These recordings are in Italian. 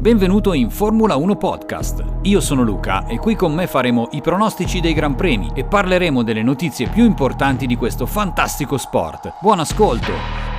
Benvenuto in Formula 1 Podcast. Io sono Luca e qui con me faremo i pronostici dei Gran Premi e parleremo delle notizie più importanti di questo fantastico sport. Buon ascolto!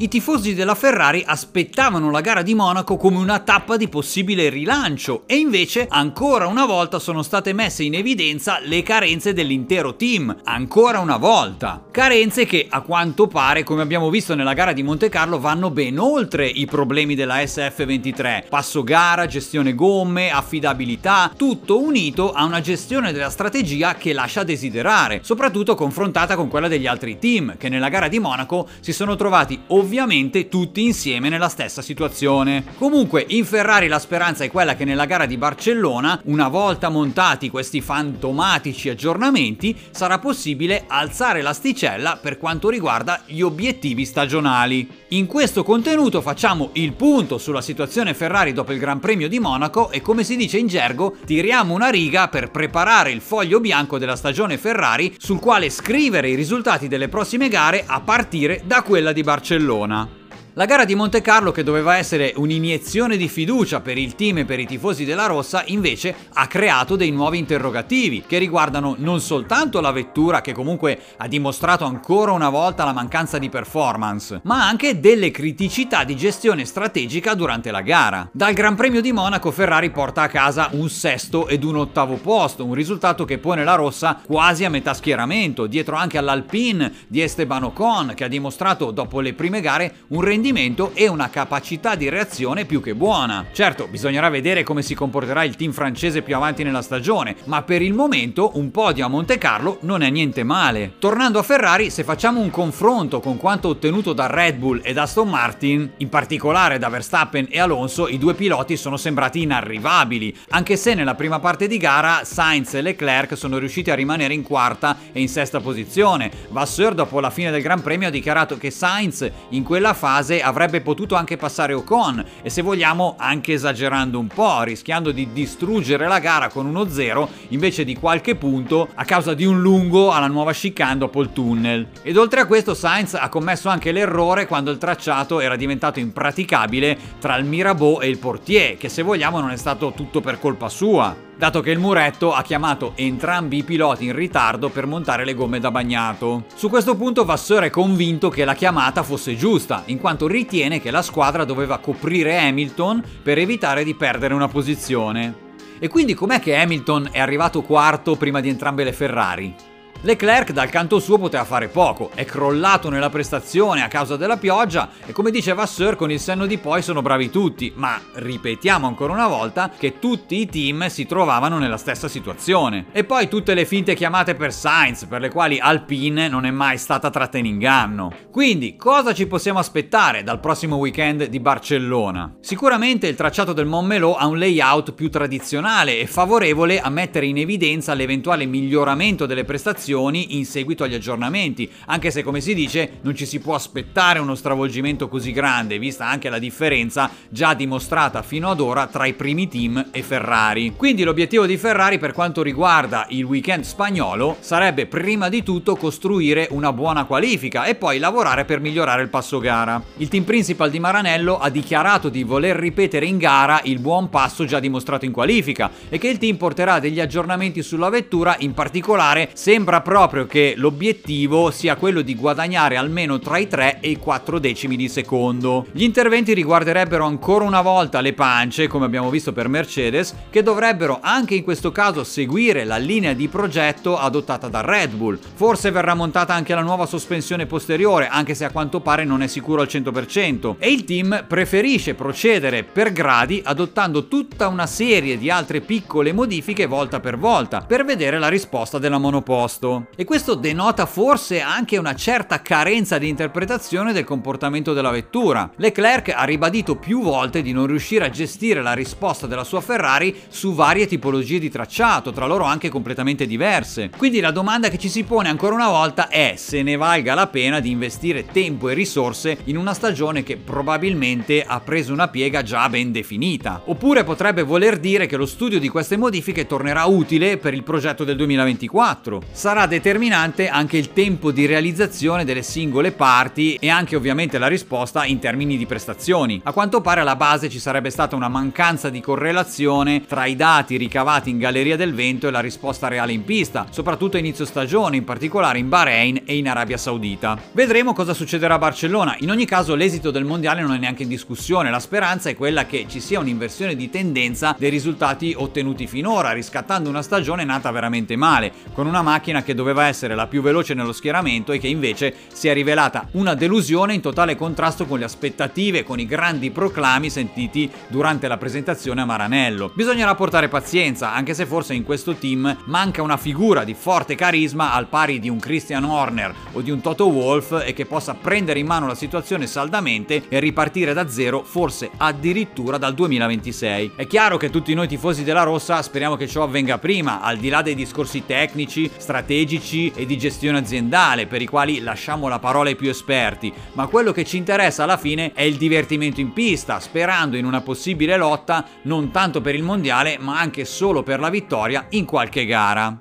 I tifosi della Ferrari aspettavano la gara di Monaco come una tappa di possibile rilancio e invece ancora una volta sono state messe in evidenza le carenze dell'intero team, ancora una volta. Carenze che a quanto pare, come abbiamo visto nella gara di Monte Carlo, vanno ben oltre i problemi della SF23. Passo gara, gestione gomme, affidabilità, tutto unito a una gestione della strategia che lascia desiderare, soprattutto confrontata con quella degli altri team che nella gara di Monaco si sono trovati ovviamente ovviamente tutti insieme nella stessa situazione. Comunque in Ferrari la speranza è quella che nella gara di Barcellona, una volta montati questi fantomatici aggiornamenti, sarà possibile alzare l'asticella per quanto riguarda gli obiettivi stagionali. In questo contenuto facciamo il punto sulla situazione Ferrari dopo il Gran Premio di Monaco e come si dice in gergo tiriamo una riga per preparare il foglio bianco della stagione Ferrari sul quale scrivere i risultati delle prossime gare a partire da quella di Barcellona. Barcellona. La gara di Monte Carlo, che doveva essere un'iniezione di fiducia per il team e per i tifosi della Rossa, invece ha creato dei nuovi interrogativi che riguardano non soltanto la vettura, che comunque ha dimostrato ancora una volta la mancanza di performance, ma anche delle criticità di gestione strategica durante la gara. Dal Gran Premio di Monaco Ferrari porta a casa un sesto ed un ottavo posto, un risultato che pone la Rossa quasi a metà schieramento, dietro anche all'Alpine di Esteban Ocon, che ha dimostrato dopo le prime gare un rendimento rendimento e una capacità di reazione più che buona. Certo, bisognerà vedere come si comporterà il team francese più avanti nella stagione, ma per il momento un podio a Monte Carlo non è niente male. Tornando a Ferrari, se facciamo un confronto con quanto ottenuto da Red Bull ed Aston Martin, in particolare da Verstappen e Alonso, i due piloti sono sembrati inarrivabili, anche se nella prima parte di gara Sainz e Leclerc sono riusciti a rimanere in quarta e in sesta posizione. Vasseur dopo la fine del Gran Premio ha dichiarato che Sainz in quella fase avrebbe potuto anche passare Ocon e se vogliamo anche esagerando un po', rischiando di distruggere la gara con uno 0 invece di qualche punto a causa di un lungo alla nuova chicane dopo il tunnel. Ed oltre a questo Sainz ha commesso anche l'errore quando il tracciato era diventato impraticabile tra il Mirabeau e il Portier, che se vogliamo non è stato tutto per colpa sua dato che il muretto ha chiamato entrambi i piloti in ritardo per montare le gomme da bagnato. Su questo punto Vasseur è convinto che la chiamata fosse giusta, in quanto ritiene che la squadra doveva coprire Hamilton per evitare di perdere una posizione. E quindi com'è che Hamilton è arrivato quarto prima di entrambe le Ferrari? Leclerc dal canto suo poteva fare poco, è crollato nella prestazione a causa della pioggia e come dice Vasseur con il senno di poi sono bravi tutti, ma ripetiamo ancora una volta che tutti i team si trovavano nella stessa situazione. E poi tutte le finte chiamate per Sainz, per le quali Alpine non è mai stata tratta in inganno. Quindi cosa ci possiamo aspettare dal prossimo weekend di Barcellona? Sicuramente il tracciato del Montmelò ha un layout più tradizionale e favorevole a mettere in evidenza l'eventuale miglioramento delle prestazioni in seguito agli aggiornamenti, anche se come si dice non ci si può aspettare uno stravolgimento così grande, vista anche la differenza già dimostrata fino ad ora tra i primi team e Ferrari. Quindi l'obiettivo di Ferrari per quanto riguarda il weekend spagnolo sarebbe prima di tutto costruire una buona qualifica e poi lavorare per migliorare il passo gara. Il team principal di Maranello ha dichiarato di voler ripetere in gara il buon passo già dimostrato in qualifica e che il team porterà degli aggiornamenti sulla vettura, in particolare sembra sembra proprio che l'obiettivo sia quello di guadagnare almeno tra i 3 e i 4 decimi di secondo. Gli interventi riguarderebbero ancora una volta le pance, come abbiamo visto per Mercedes, che dovrebbero anche in questo caso seguire la linea di progetto adottata da Red Bull. Forse verrà montata anche la nuova sospensione posteriore, anche se a quanto pare non è sicuro al 100%, e il team preferisce procedere per gradi adottando tutta una serie di altre piccole modifiche volta per volta, per vedere la risposta della monoposto questo e questo denota forse anche una certa carenza di interpretazione del comportamento della vettura. Leclerc ha ribadito più volte di non riuscire a gestire la risposta della sua Ferrari su varie tipologie di tracciato, tra loro anche completamente diverse. Quindi la domanda che ci si pone ancora una volta è se ne valga la pena di investire tempo e risorse in una stagione che probabilmente ha preso una piega già ben definita. Oppure potrebbe voler dire che lo studio di queste modifiche tornerà utile per il progetto del 2024. Sarà sarà determinante anche il tempo di realizzazione delle singole parti e anche ovviamente la risposta in termini di prestazioni. A quanto pare alla base ci sarebbe stata una mancanza di correlazione tra i dati ricavati in Galleria del Vento e la risposta reale in pista, soprattutto a inizio stagione, in particolare in Bahrain e in Arabia Saudita. Vedremo cosa succederà a Barcellona. In ogni caso l'esito del mondiale non è neanche in discussione, la speranza è quella che ci sia un'inversione di tendenza dei risultati ottenuti finora, riscattando una stagione nata veramente male, con una macchina che doveva essere la più veloce nello schieramento e che invece si è rivelata una delusione in totale contrasto con le aspettative, con i grandi proclami sentiti durante la presentazione a Maranello. Bisognerà portare pazienza, anche se forse in questo team manca una figura di forte carisma al pari di un Christian Horner o di un Toto Wolf e che possa prendere in mano la situazione saldamente e ripartire da zero, forse addirittura dal 2026. È chiaro che tutti noi tifosi della Rossa speriamo che ciò avvenga prima, al di là dei discorsi tecnici, strategici e di gestione aziendale, per i quali lasciamo la parola ai più esperti, ma quello che ci interessa alla fine è il divertimento in pista, sperando in una possibile lotta non tanto per il mondiale, ma anche solo per la vittoria in qualche gara.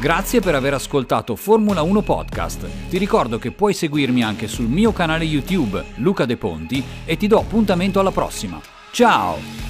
Grazie per aver ascoltato Formula 1 Podcast. Ti ricordo che puoi seguirmi anche sul mio canale YouTube Luca De Ponti e ti do appuntamento alla prossima. Ciao!